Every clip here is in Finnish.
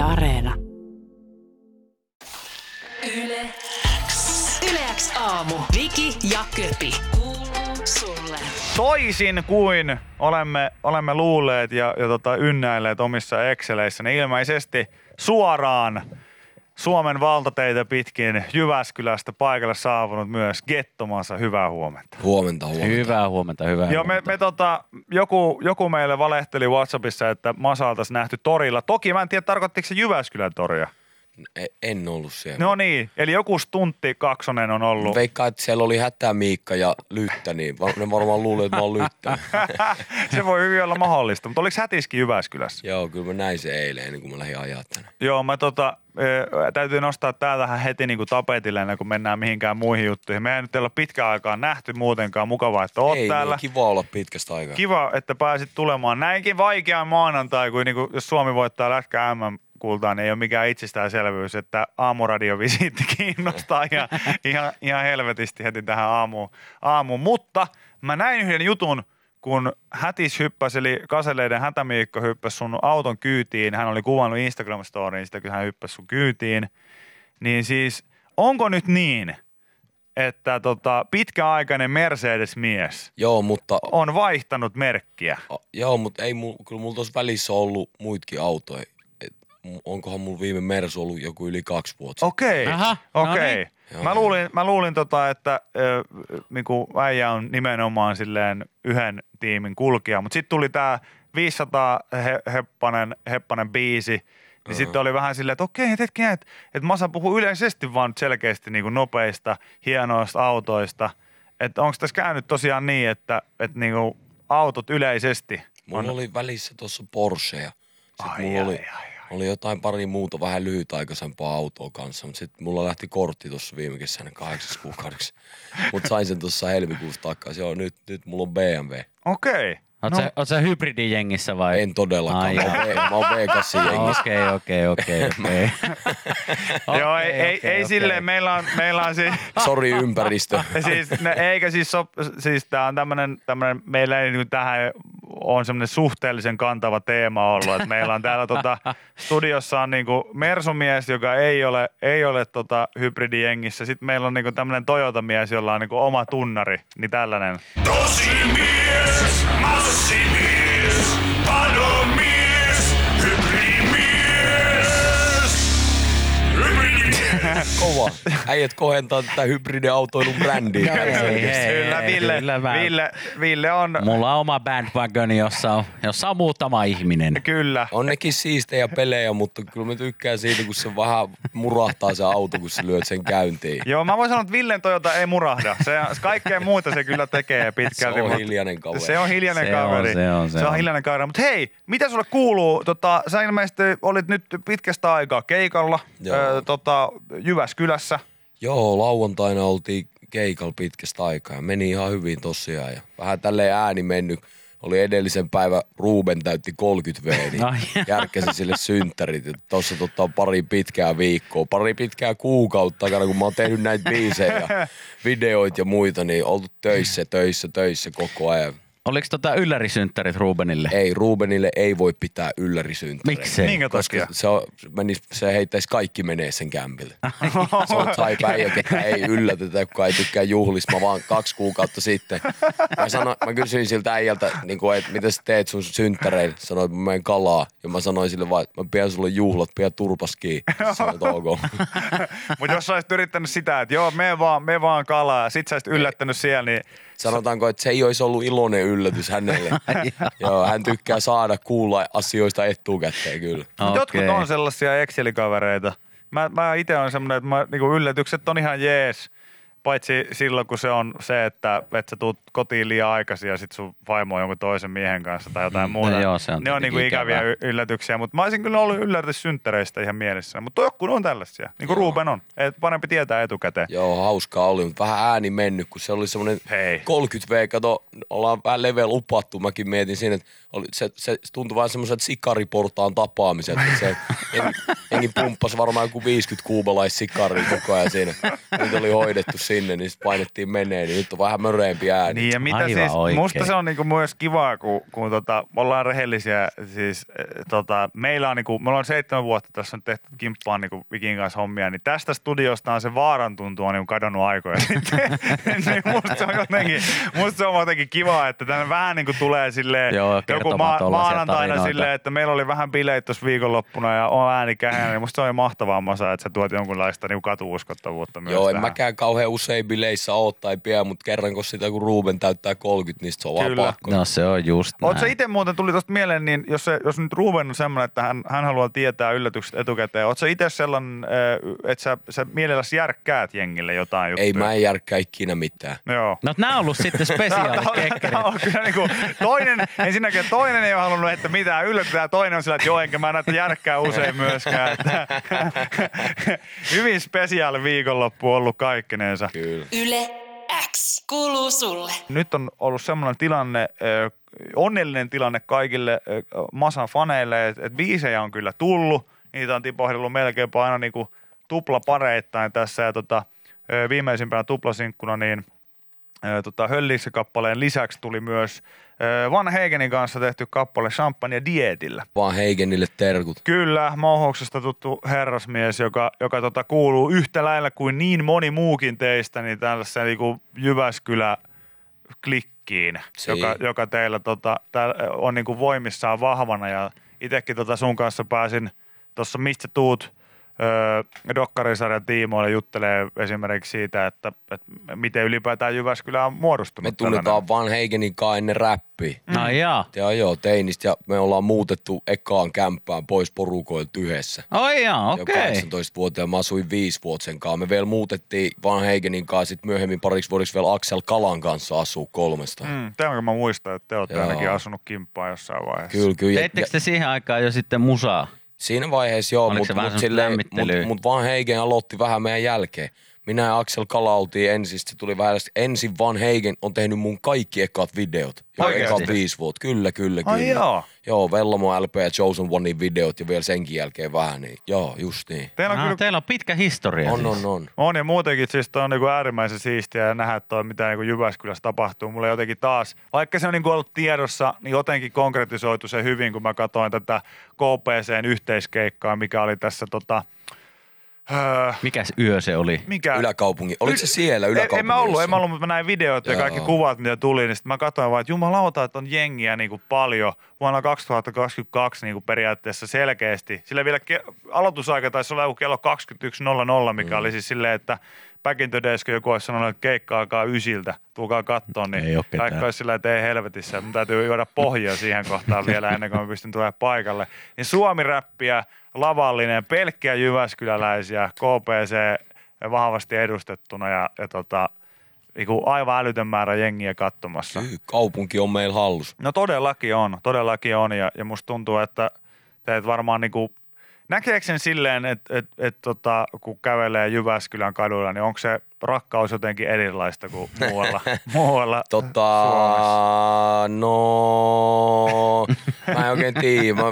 Yle Areena. Yle X. Yle X aamu. Viki ja Köpi. Sulle. Toisin kuin olemme, olemme luulleet ja, ja tota, ynnäilleet omissa Exceleissä, niin ilmeisesti suoraan Suomen valtateitä pitkin Jyväskylästä paikalle saapunut myös Gettomansa. Hyvää huomenta. Huomenta, huomenta. Hyvää huomenta, hyvää Joo, me, huomenta. me tota, joku, joku meille valehteli Whatsappissa, että Masa oltaisiin nähty torilla. Toki mä en tiedä, tarkoittiko se Jyväskylän toria. E- En ollut siellä. No niin, eli joku stuntti kaksonen on ollut. Veikkaan, että siellä oli hätää Miikka ja Lyttä, niin ne varmaan luulee, että mä oon Lyttä. se voi hyvin olla mahdollista, mutta oliko hätiskin Jyväskylässä? Joo, kyllä mä näin se eilen ennen kuin mä lähdin ajaa tänne. Joo, mä tota, e, täytyy nostaa tää tähän heti niin kuin tapetille ennen kuin mennään mihinkään muihin juttuihin. Me ei nyt olla pitkään aikaa nähty muutenkaan. Mukavaa, että oot Ei, täällä. niin, kiva olla pitkästä aikaa. Kiva, että pääsit tulemaan näinkin vaikean maanantai, kuin, niin kuin jos Suomi voittaa lätkä MM kultaa, niin ei ole mikään itsestäänselvyys, että aamuradiovisiitti kiinnostaa ihan, ihan, ihan helvetisti heti tähän aamuun. aamuun. Mutta mä näin yhden jutun, kun Hätis hyppäsi, eli Kaseleiden Hätämiikko hyppäsi sun auton kyytiin. Hän oli kuvannut Instagram-storiin sitä, kun hän hyppäsi sun kyytiin. Niin siis, onko nyt niin, että tota, pitkäaikainen Mercedes-mies Joo, mutta, on vaihtanut merkkiä. a, joo, mutta ei mul, kyllä mulla tuossa välissä ollut muitakin autoja. Onkohan mulla viime Mersu ollut joku yli kaksi vuotta. Okei, Aha, okei. no niin. Joo, Mä luulin, mä luulin tota, että niinku äijä on nimenomaan silleen yhden tiimin kulkija, mutta sitten tuli tää 500 he, heppanen, heppanen biisi, niin sitten oli vähän silleen, että okei, et hetken, että et Masa puhuu yleisesti vaan selkeästi niinku nopeista, hienoista autoista. Että onko tässä käynyt tosiaan niin, että et niinku autot yleisesti Mulla oli välissä tuossa Porsche ja sit Ai, mulla ai, oli, ai, ai. Oli jotain pari muuta vähän lyhytaikaisempaa autoa kanssa, mutta sitten mulla lähti kortti tuossa viime kesänä kahdeksas kuukaudeksi. Mutta sain sen tuossa helmikuussa takaisin. Joo, nyt, nyt mulla on BMW. Okei. Oot, No, sä, oot sä hybridijengissä vai? En todellakaan. Ai mä oon, mä oon V8 jengissä. Okei, okei, okei, okei. Joo, ei, ei, Okei, ei okei. silleen, meillä on, meillä on siis, Sori ympäristö. siis ne, eikä siis, sop, siis tää on tämmönen, tämmönen meillä ei niin tähän on semmoinen suhteellisen kantava teema ollut, että meillä on täällä tota, studiossa on niinku Mersumies, joka ei ole, ei ole tota hybridijengissä. Sitten meillä on niinku tämmöinen Toyota-mies, jolla on niinku oma tunnari, niin tällainen. Tosi mies, massimies, panomies, Kova. Äijät kohentaa tätä hybridiautoilun brändiä. Hei, hei, kyllä, hei, Ville, kyllä mä- Ville, Ville on, Mulla on oma bandwagoni, jossa on, jossa on muutama ihminen. kyllä. On nekin siistejä pelejä, mutta kyllä mä tykkään siitä, kun se vähän murahtaa se auto, kun sä lyöt sen käyntiin. Joo, mä voin sanoa, että Villen Toyota ei murahda. Se, kaikkea muuta se kyllä tekee Se pitkälti. on mutta- hiljainen kaveri. Se on hiljainen Se on, kaveri. se on, se se on on. hiljainen kaveri. Mutta hei, mitä sulle kuuluu? Tota, sä ilmeisesti olit nyt pitkästä aikaa keikalla Joo. ö, tota, Jyväskylässä. Joo, lauantaina oltiin keikalla pitkästä aikaa ja meni ihan hyvin tosiaan. Ja vähän tälleen ääni mennyt. Oli edellisen päivän Ruben täytti 30 V, niin Ai. järkkäsin sille synttärit. Ja Tossa tota, pari pitkää viikkoa, pari pitkää kuukautta takana, kun mä oon tehnyt näitä biisejä ja videoita ja muita, niin oltu töissä, töissä, töissä koko ajan. Oliko tota yllärisynttärit Rubenille? Ei, Rubenille ei voi pitää yllärisynttäreitä. Miksei? Minkä Koska takia? se, on, menis, se heittäisi kaikki menee sen kämpille. se on sai päijä, ketä ei yllätetä, kuka ei tykkää juhlista. Mä vaan kaksi kuukautta sitten. Mä, sanoin, mä kysyin siltä äijältä, niin kuin, että mitä sä teet sun synttäreillä. Sanoin, että mä menen kalaa. Ja mä sanoin sille vaan, että mä pidän sulle juhlat, pidän turpas kiinni. Sanoin, että ok. Mutta jos sä olisit yrittänyt sitä, että joo, me vaan, me vaan kalaa, ja sit sä olisit yllättänyt siellä, niin Sanotaanko, että se ei olisi ollut iloinen yllätys hänelle. Joo, hän tykkää saada kuulla asioista etukäteen kyllä. Mut jotkut Okei. on sellaisia Excel-kavereita. Mä, mä itse on semmoinen, että mä, niinku yllätykset on ihan jees. Paitsi silloin, kun se on se, että, että sä tuut kotiin liian aikaisin ja sit sun vaimo on jonkun toisen miehen kanssa tai jotain Mm, muuta. no joo, se on ne on niinku ikäviä ikävää. yllätyksiä, mutta mä olisin kyllä ollut yllätys synttäreistä ihan mielessä. Mutta jotkut on tällaisia, niin kuin Ruben on. Et parempi tietää etukäteen. Joo, hauskaa oli, mutta vähän ääni mennyt, kun se oli semmoinen Hei. 30 V, kato, ollaan vähän level upattu. Mäkin mietin siinä, että oli, se, se, tuntui vähän semmoiselta sikariportaan tapaamiselta. Se jengi pumppasi varmaan joku 50 kuubalaissikari koko ajan siinä. Nyt oli hoidettu sinne, niin sit painettiin menee, niin nyt on vähän möreempi ääni. Niin ja mitä Aivan siis, oikein. musta se on niinku myös kivaa, kun, kun tota, me ollaan rehellisiä, siis eh, tota, meillä on niinku, me ollaan seitsemän vuotta tässä on tehty kimppaan niinku Vikin kanssa hommia, niin tästä studiosta on se vaaran tuntu on niinku kadonnut aikoja sitten. niin musta se on jotenkin, musta se on jotenkin kivaa, että tänne vähän niinku tulee silleen, Joo, joku ma- maanantaina silleen, että meillä oli vähän bileitä tuossa viikonloppuna ja on ääni niin musta se on mahtavaa masa, että sä tuot jonkunlaista niinku katuuskottavuutta myös Joo, en tähän. mäkään kauhean usein bileissä oo tai pian, mutta kerran kun sitä kun Ruben täyttää 30, niin se on Kyllä. vaan pakko. No se on just näin. itse muuten, tuli tuosta mieleen, niin jos, se, jos nyt Ruben on semmoinen, että hän, hän haluaa tietää yllätykset etukäteen, oletko itse sellainen, äh, että sä, sä mielelläsi järkkäät jengille jotain juttuja? Ei mä en järkkää ikinä mitään. Joo. No nää on ollut sitten spesiaalit tää on- kyllä niinku, toinen, ensinnäkin toinen ei ole halunnut, että mitään yllätetään, ja toinen on sillä, että joo, enkä mä näitä järkkää usein myöskään. Että, hyvin spesiaali viikonloppu ollut kaikkinensa. Kyllä. Yle X kuuluu sulle. Nyt on ollut semmoinen tilanne, onnellinen tilanne kaikille Masan faneille, että et biisejä on kyllä tullut. Niitä on tipohdellut melkeinpä aina niinku tuplapareittain tässä. Ja tota, viimeisimpänä tuplasinkkuna niin tota, Höllikse-kappaleen lisäksi tuli myös Van Hegenin kanssa tehty kappale Champagne Dietillä. Vaan Heikenille terkut. Kyllä, Mohouksesta tuttu herrasmies, joka, joka tota, kuuluu yhtä lailla kuin niin moni muukin teistä, niin tällaiseen niin Jyväskylä klikkiin, joka, joka teillä tota, tää on niin kuin voimissaan vahvana. Ja itsekin tota sun kanssa pääsin tuossa Mistä tuut öö, dokkarisarjan tiimoille juttelee esimerkiksi siitä, että, että miten ylipäätään Jyväskylä on muodostunut. Me tunnetaan Van Heigenin kanssa ennen räppiä. No jaa. Ja joo, teinistä ja me ollaan muutettu ekaan kämppään pois porukoilta yhdessä. Oi jaa, Jo okei. 18-vuotiaan, mä asuin viisi vuotta sen kanssa. Me vielä muutettiin Van Heigenin kanssa, sit myöhemmin pariksi vuodeksi vielä Axel Kalan kanssa asuu kolmesta. Mm. Mm, Tämänkö mä muistan, että te olette Joo. ainakin asunut kimppaa jossain vaiheessa. Kyllä, kyllä. Ja- Teittekö te siihen aikaan jo sitten musaa? Siinä vaiheessa joo, mutta mut, silleen- mut, lämmittelyä? mut Van Heigen aloitti vähän meidän jälkeen. Minä ja Axel Kala oltiin ensin, se tuli vähän ensin Van Heigen on tehnyt mun kaikki ekat videot. Jo Oikeesti? ekat viisi vuotta, kyllä, kyllä, kyllä. Ai joo. Joo, Vellamo LP ja Chosen Onein videot ja vielä senkin jälkeen vähän, niin joo, just niin. Teillä on Ah, kyllä teillä on pitkä historia On, siis. on, on. On ja muutenkin siis toi on niinku äärimmäisen siistiä ja nähdä toi, mitä niinku Jyväskylässä tapahtuu. Mulle jotenkin taas, vaikka se on niinku ollut tiedossa, niin jotenkin konkretisoitu se hyvin, kun mä katsoin tätä KPCn yhteiskeikkaa, mikä oli tässä tota, öö, Mikäs yö se oli? mikä? Yläkaupunki. Oliko se siellä En, yläkaupungissa? en mä ollut, en mä ollut, mutta mä näin videot ja Joo. kaikki kuvat, mitä tuli, niin sitten mä katsoin vaan, että jumalauta, että on jengiä niin kuin paljon vuonna 2022 niin kuin periaatteessa selkeästi. Sillä vielä ke- aloitusaika taisi olla joku kello 21.00, mikä mm. oli siis silleen, että back in the days, kun joku olisi sanonut, että keikka alkaa ysiltä, tulkaa kattoon, niin Ei kaikki olisi sillä, että ei helvetissä, mun täytyy juoda pohjaa siihen kohtaan vielä ennen kuin mä pystyn tulemaan paikalle. Niin Suomi-räppiä, lavallinen, pelkkiä Jyväskyläläisiä, KPC vahvasti edustettuna ja, ja tota, niinku aivan älytön määrä jengiä katsomassa. Kyllä, Kaupunki on meillä hallus. No todellakin on, todellakin on ja, ja musta tuntuu, että teet varmaan niinku, näkeekö sen silleen, että et, et, tota, kun kävelee Jyväskylän kaduilla, niin onko se rakkaus jotenkin erilaista kuin muualla, muualla Tota, Suomessa? no, mä en oikein tiedä. Mä,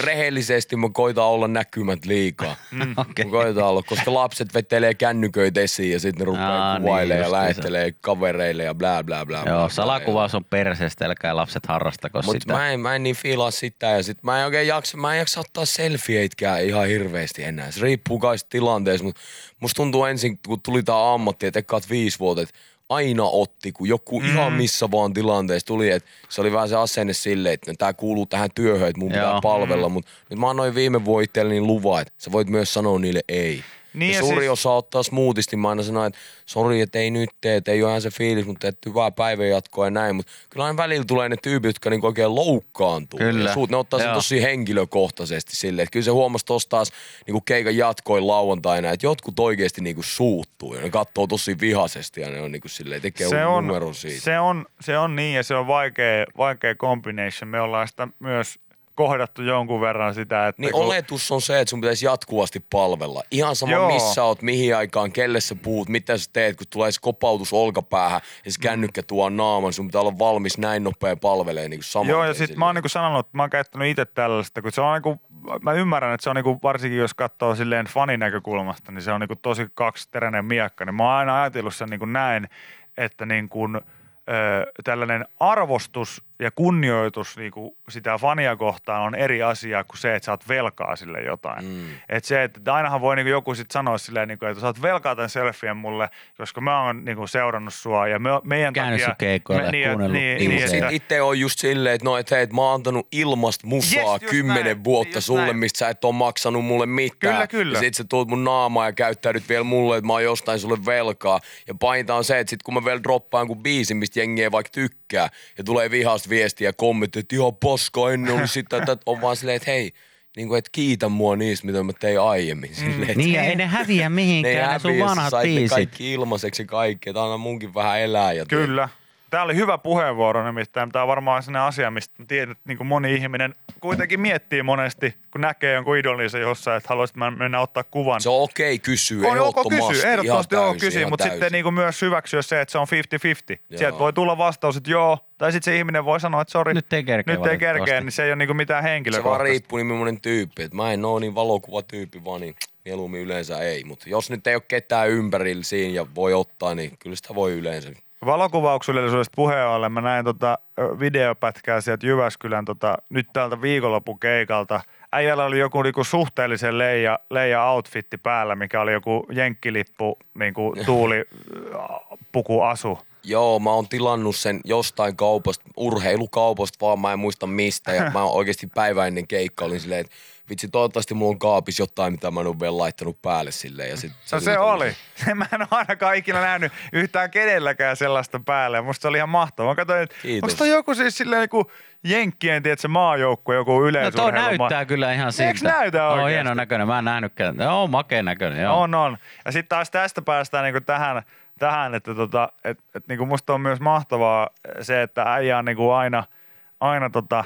rehellisesti mä koitan olla näkymät liikaa. Mm. Okei. Mä koitan olla, koska lapset vetelee kännyköitä esiin ja sitten ne rupeaa Aa, kuvailemaan niin ja lähettelee kavereille ja blää blää. blää, Joo, salakuvaus on perseestä, älkää lapset harrastako Mutta sitä. mä en, mä en niin fiilaa sitä ja sit mä en oikein jaksa, mä en jaksa ottaa selfieitkään ihan hirveästi enää. Se riippuu kai tilanteesta, mutta musta tuntuu ensin, kun tuli tää ammatti, että ekaat viisi vuotta, että aina otti, kun joku mm. ihan missä vaan tilanteessa tuli, että se oli vähän se asenne silleen, että tää kuuluu tähän työhön, että mun pitää Joo. palvella, mutta nyt mä annoin viime vuonna itselleni luvan, että sä voit myös sanoa niille ei. Niin ja suuri siis- osa ottaa smoothisti, mä aina sanoin, että sori, että ei nyt tee, että ei ole ihan se fiilis, mutta teet hyvää päivänjatkoa ja näin, mutta kyllä aina välillä tulee ne tyypit, jotka niinku oikein loukkaantuu. Kyllä. Ja suut, ne ottaa sen Joo. tosi henkilökohtaisesti silleen, että kyllä se huomasi tossa taas niinku keikan jatkoin lauantaina, että jotkut oikeasti niinku suuttuu ja ne katsoo tosi vihaisesti ja ne on niinku silleen, tekee se on, numero siitä. se, on, se on niin ja se on vaikea, vaikea combination. Me ollaan sitä myös kohdattu jonkun verran sitä, että Niin kun- oletus on se, että sun pitäisi jatkuvasti palvella. Ihan sama Joo. Missä oot, mihin aikaan, kelle sä puhut, mitä sä teet, kun tulee se kopautus olkapäähän ja se kännykkä tuo naaman, sun pitää olla valmis näin nopea palvelee niin saman Joo, ja sitten mä oon niinku sanonut, että mä oon käyttänyt itse tällaista, kun se on niinku mä ymmärrän, että se on niinku, varsinkin jos katsoo silleen fanin näkökulmasta, niin se on niinku tosi kaksiteräinen miekka. Niin mä oon aina ajatellut sen niinku näin, että niin kuin, ö, tällainen arvostus ja kunnioitus niin kuin sitä fania kohtaan on eri asia kuin se, että sä oot velkaa sille jotain. Mm. Et se, että ainahan voi niin kuin joku sitten sanoa silleen, niin kuin, että sä oot velkaa tämän selfien mulle, koska mä oon niin kuin seurannut sua ja me, meidän Käynyt takia... sun keikoilla ja niin, kuunnellut niin, Niin, niin, että, itse on just silleen, että no, et hei, et mä oon antanut ilmasta musaa Yes, kymmenen näin, vuotta sulle, näin. mistä sä et ole maksanut mulle mitään. Kyllä, kyllä. Ja sit sä tuut mun naamaa ja käyttäydyt vielä mulle, että mä oon jostain sulle velkaa. Ja pahinta on se, että sit kun mä vielä droppaan jonkun biisin, mistä jengi ei vaikka tykkää, ja tulee vihasta viestiä ja kommentti, että ihan paska ennen oli sitä, että on vaan silleen, että hei, niin kuin, että kiitä mua niistä, mitä mä tein aiemmin. Silleen, että Niin ja ei ne häviä mihinkään, ne, sun häviä, sä vanhat sait ne biisit. kaikki ilmaiseksi kaikki, että anna munkin vähän elää. Ja Kyllä. Tämä oli hyvä puheenvuoro nimittäin. Tämä on varmaan sellainen asia, mistä mä tiedän, että niin kuin moni ihminen kuitenkin miettii monesti, kun näkee jonkun idolinsa jossain, että haluaisit mennä ottaa kuvan. Se on okei kysyä, on ok ehdottomasti. kysyä, ehdottomasti ihan joo täysin, kysyä, mutta täysin. sitten niin kuin myös hyväksyä se, että se on 50-50. Joo. Sieltä voi tulla vastaus, että joo, tai sitten se ihminen voi sanoa, että sori, Nyt ei kerkeä nyt ei kerkeä, niin se ei ole niin kuin mitään Se vaan henkilökohtaista. riippuu niin millainen tyyppi. Et mä en oo niin valokuvatyyppi, vaan niin mieluummin yleensä ei. Mutta jos nyt ei ole ketään ympärillä siinä ja voi ottaa, niin kyllä sitä voi yleensä. Valokuvauksellisuudesta puheen ollen mä näin tota videopätkää sieltä Jyväskylän tota, nyt täältä viikonlopun keikalta. Äijällä oli joku niinku suhteellisen leija, leija outfitti päällä, mikä oli joku jenkkilippu, niinku tuulipukuasu. Joo, mä oon tilannut sen jostain kaupasta, urheilukaupasta vaan, mä en muista mistä. Ja mä oon oikeasti päivä ennen keikka olin silleen, että vitsi toivottavasti mulla on kaapissa jotain, mitä mä en ole vielä laittanut päälle silleen. Ja sit, No se oli. Mä en ole ainakaan ikinä nähnyt yhtään kenelläkään sellaista päälle. Musta se oli ihan mahtavaa. Mä katsoin, että onko toi joku siis silleen joku jenkkien, tiedätkö, maajoukkue, joku No yleisurheilu. tuo näyttää kyllä ihan siltä. Eiks näytä On oikeesti? hieno näköinen, mä en nähnytkään. Joo, makeen näköinen, joo. On, on. Ja sitten taas tästä päästään niinku tähän, tähän, että tota, et, et niinku musta on myös mahtavaa se, että äijä on niinku aina, aina tota,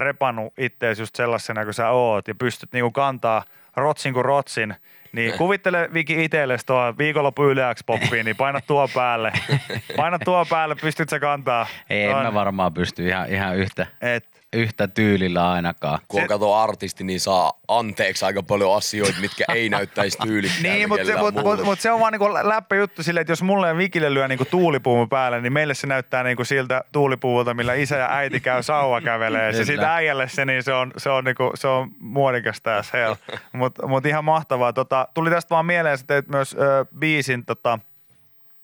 repannut ittees just sellaisena kuin sä oot ja pystyt niinku kantaa rotsin kuin rotsin. Niin kuvittele Viki itsellesi tuo viikonloppu yleäksi poppiin, niin paina tuo päälle. Paina tuo päälle, pystyt sä kantaa. Ei, en mä varmaan pysty ihan, ihan yhtä, Et, yhtä tyylillä ainakaan. kun Se- kato artisti, niin saa anteeksi aika paljon asioita, mitkä ei näyttäisi tyylikkäältä Niin, mutta se, mut, mut, mut se on vaan niinku läppä juttu silleen, että jos mulle ja Vikille lyö niinku tuulipuumu päälle, niin meille se näyttää niinku siltä tuulipuulta, millä isä ja äiti käy sauva kävelee. Ja siitä äijälle se, niin se on, se on, niinku, se on muodikasta as hell. Mutta mut ihan mahtavaa. Tota, tuli tästä vaan mieleen, että teit myös ö, biisin tota,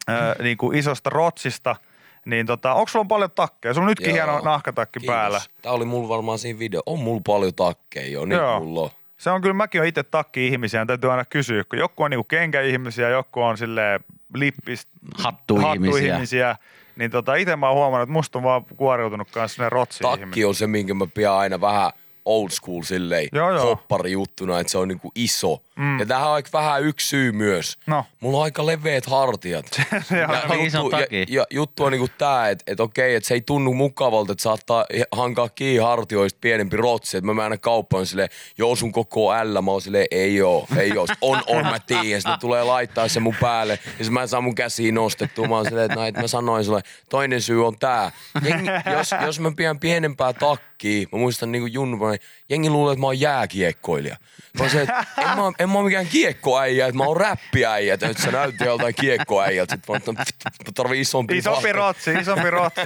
ö, niinku isosta rotsista. Niin tota, onko sulla paljon takkeja? Sulla on nytkin Joo. hieno nahkatakki Kiitos. päällä. Tää oli mulla varmaan siinä video. On mulla paljon takkeja jo, nyt Joo. mulla on. Se on kyllä, mäkin olen itse takki-ihmisiä, ja täytyy aina kysyä, kun joku on niinku kenkä-ihmisiä, joku on sille lippis, Hattu-ihmisiä. hattu-ihmisiä. Niin tota, itse mä oon huomannut, että musta on vaan kuoriutunut kanssa ne rotsi-ihminen. Takki on se, minkä mä pidän aina vähän old school silleen Joo, joo. hoppari juttuna, että se on niinku iso. Mm. Ja tähän on aika vähän yksi syy myös. No. Mulla on aika leveät hartiat. On aika ison ja, ja, juttu on niinku tää, että et okei, että se ei tunnu mukavalta, että saattaa hankaa kiinni hartioista pienempi rotsi. Että mä menen aina kauppaan silleen, joo sun koko L, mä oon silleen, ei oo, ei oo. On, on, mä tiedän. Sitten ne tulee laittaa se mun päälle. Ja mä en saa mun käsiin nostettua. Mä oon silleen, että no, et mä sanoin sulle, toinen syy on tää. Jengi, jos, jos mä pidän pienempää takkia, mä muistan niinku Junnu, jengi luulee, että mä oon jääkiekkoilija. Mä oon se, että en mä, en mä oo mikään kiekkoäijä, että mä oon räppiäijä, että nyt sä näytti joltain kiekkoäijältä. Sitten mä oon, että mä tarvii isompi Isompi rotsi, isompi rotsi.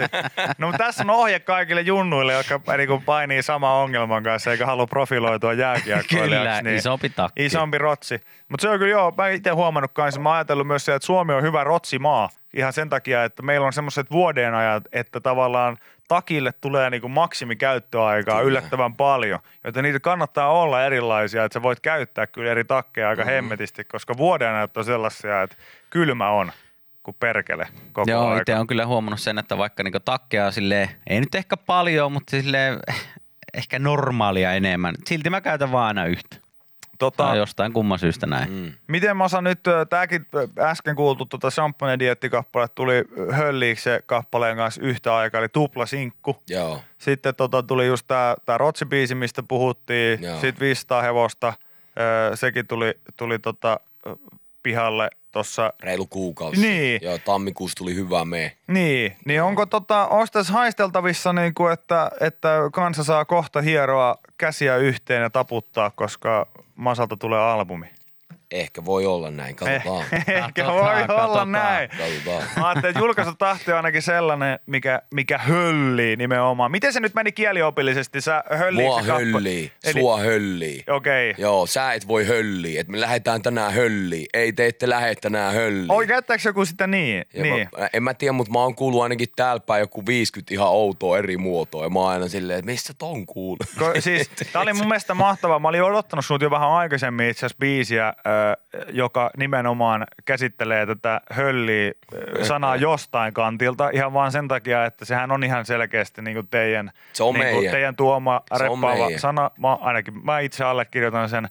No mutta tässä on ohje kaikille junnuille, jotka niinku painii sama ongelman kanssa eikä halua profiloitua jääkiekkoilijaksi. Kyllä, isompi takki. Isompi rotsi. Mutta se on kyllä joo, mä itse huomannut kanssa, mä oon ajatellut myös se, että Suomi on hyvä rotsimaa. Ihan sen takia, että meillä on semmoiset vuodenajat, että tavallaan takille tulee niinku maksimikäyttöaikaa yllättävän paljon. Joten niitä kannattaa olla erilaisia, että sä voit käyttää kyllä eri takkeja aika hemmetisti, koska vuodenajat on sellaisia, että kylmä on kuin perkele koko Joo, aika. itse on kyllä huomannut sen, että vaikka niinku takkeja silleen, ei nyt ehkä paljon, mutta silleen ehkä normaalia enemmän. Silti mä käytän vaan aina yhtä. Tota, Tai jostain kumman syystä näin. Mm. Miten mä saan nyt, ö, äsken kuultu tota champagne diettikappale tuli se kappaleen kanssa yhtä aikaa, eli tupla sinkku. Joo. Sitten tota, tuli just tää, tää rotsibiisi, mistä puhuttiin, Joo. sitten 500 hevosta, ö, sekin tuli, tuli tota, pihalle tuossa Reilu kuukausi. Niin. Joo, tammikuussa tuli hyvä me. Niin, niin onko tota, onko tässä haisteltavissa niin kuin, että, että kansa saa kohta hieroa käsiä yhteen ja taputtaa, koska Masalta tulee albumi? Ehkä voi olla näin, katsotaan. Ehkä Katsotaan, voi olla katsotaan. näin. katsotaan. Mä ajattelin, että julkaisutahti on ainakin sellainen, mikä, mikä höllii nimenomaan. Miten se nyt meni kieliopillisesti? Sä hölliit Mua höllii, Eli- sua höllii. Okei. Okay. Joo, sä et voi hölliä, että me lähdetään tänään hölliin. Ei te ette lähde tänään hölliin. Oi, käyttääkö joku sitä niin? Ja niin. Mä, en mä tiedä, mutta mä oon kuullut ainakin täällä päin joku 50 ihan outoa eri muotoa. Ja mä oon aina silleen, että mistä ton kuuluu? Ko, siis, tää oli mun mielestä mahtavaa. Mä olin odottanut sinut jo vähän aikaisemmin itse asiassa biisiä, ö, joka nimenomaan käsittelee tätä hölliä sanaa jostain kantilta. Ihan vaan sen takia, että sehän on ihan selkeästi niin kuin teidän, Se on niin kuin teidän tuoma reppaava sana. Mä, ainakin mä itse allekirjoitan sen.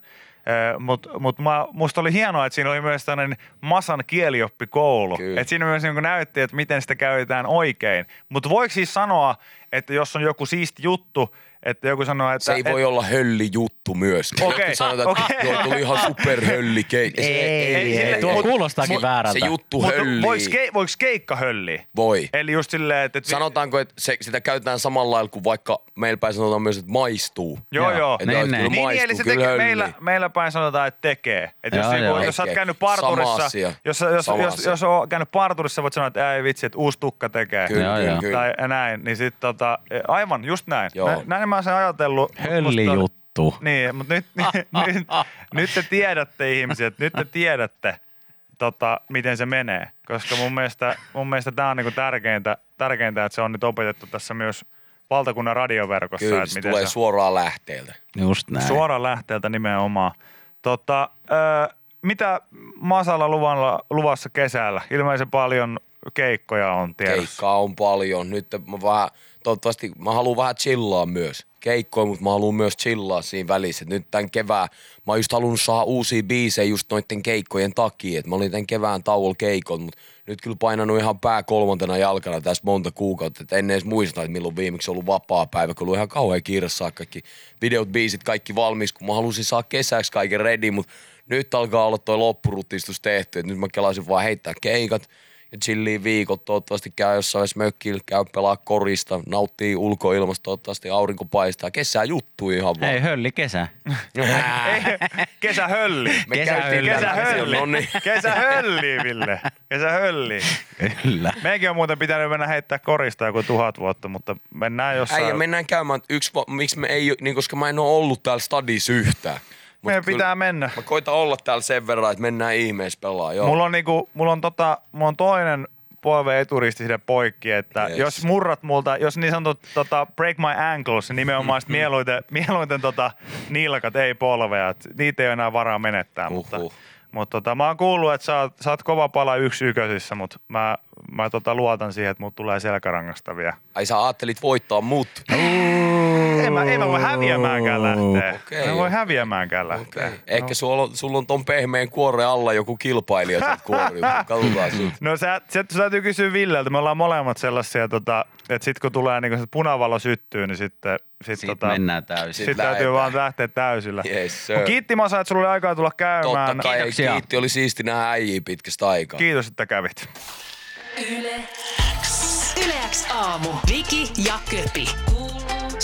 Mutta mut mä- musta oli hienoa, että siinä oli myös tämmöinen Masan kielioppikoulu. Kyllä. Että siinä myös niin näytti, että miten sitä käytetään oikein. Mutta voiko siis sanoa, että jos on joku siisti juttu, että joku sanoo, että... Se ei voi et, olla hölli juttu myös. Okei, Jotkut sanotaan, että okei. joo, tuli ihan superhölli kei. Se- Ei, ei, sille- tuo mut- kuulostaakin mut- väärältä. Se juttu höllii. voiko, ke, voiko keikka hölliä? Voi. Eli just silleen, että... että Sanotaanko, että se, sitä käytetään samalla lailla kuin vaikka meillä päin sanotaan myös, että maistuu. Joo, Joo. Että Niin, kyllä niin. Niin, maistuu, eli se kyllä tekee, höllii. meillä, meillä päin sanotaan, että tekee. Että jos, Joo, niinku, joo. jos sä oot käynyt Sama parturissa, asia. jos, jos, Sama jos, asia. jos on käynyt parturissa, voit sanoa, että ei vitsi, että uusi tukka tekee. Kyllä, Joo, kyllä. Tai näin, niin sit tota, aivan, just näin. Joo. Näin mä oon sen ajatellut. Mut Hölli juttu. Niin, mutta nyt, nyt, nyt te tiedätte ihmiset, nyt te tiedätte, tota, miten se menee. Koska mun mielestä, mun mielestä tämä on niinku tärkeintä, tärkeintä, että se on nyt opetettu tässä myös valtakunnan radioverkossa. Kyllä, että se miten tulee se, suoraan lähteeltä. Just näin. suoraan lähteeltä nimenomaan. Tota, ö, mitä Masalla luvalla, luvassa kesällä? Ilmeisen paljon keikkoja on tiedossa. Keikkaa on paljon. Nyt mä vähän, toivottavasti mä haluan vähän chillaa myös. Keikkoja, mutta mä haluan myös chillaa siinä välissä. Nyt tämän kevään, mä oon just halunnut saada uusia biisejä just noiden keikkojen takia. Et mä olin tämän kevään tauolla keikon, mutta nyt kyllä painanut ihan pää kolmantena jalkana tässä monta kuukautta. Et en edes muista, että milloin viimeksi ollut vapaa päivä, kun ollut ihan kauhean kiire saada kaikki videot, biisit, kaikki valmis, kun mä halusin saada kesäksi kaiken ready, mutta nyt alkaa olla toi loppurutistus tehty. Et nyt mä kelasin vaan heittää keikat, ja chilliin viikot. Toivottavasti käy jossain mökillä, käy pelaa korista, nauttii ulkoilmasta, toivottavasti aurinko paistaa. Kesää juttu ihan vaan. Hei, hölli kesä. Ei, kesähölli. Me Kesä hölli. Kesähölli. siellä, No niin. Kesähölli, Ville. Kesähölli. Kyllä. Meikin on muuten pitänyt mennä heittää korista joku tuhat vuotta, mutta mennään jossain. Äijä, mennään käymään. Yksi, miksi me ei, niin koska mä en ole ollut täällä stadissa yhtään. Mut Meidän pitää mennä. Mä koitan olla täällä sen verran, että mennään ihmeessä pelaa. Joo. Mulla on, niinku, mulla on, tota, mulla on toinen polven eturisti sinne poikki, että Yes. jos murrat multa, jos niin sanotut tota, break my ankles, niin nimenomaan mieluiten, mieluiten tota, nilkat, ei polvea. Et niitä ei ole enää varaa menettää. Mutta, Uhuh. mutta tota, mä oon kuullut, että sä oot, sä oot kova pala yksi yköisissä, mutta mä, mä tota, luotan siihen, että mut tulee selkärangasta vielä. Ai sä ajattelit voittaa mut. Ei mä, ei mä voi häviämäänkään lähteä. Okei. Mä voi häviämäänkään lähteä. Okay. Ehkä sulla on, sulla on ton pehmeän kuoren alla joku kilpailija sieltä kuori. Katsotaan sit. No sä, sä, sä täytyy kysyä Villeltä. Me ollaan molemmat sellaisia, tota, että sit kun tulee niin kun punavalo syttyy, niin sitten sit, Siitä tota, mennään täysin. sit täytyy vaan lähteä täysillä. Yes, sir. Mut kiitti Masa, että sulla oli aikaa tulla Totta käymään. kai, Kiitoksia. kiitti. Oli siisti nähdä äijiä pitkästä aikaa. Kiitos, että kävit. Yle X. Yle X aamu. Viki ja Köpi. Kuuluu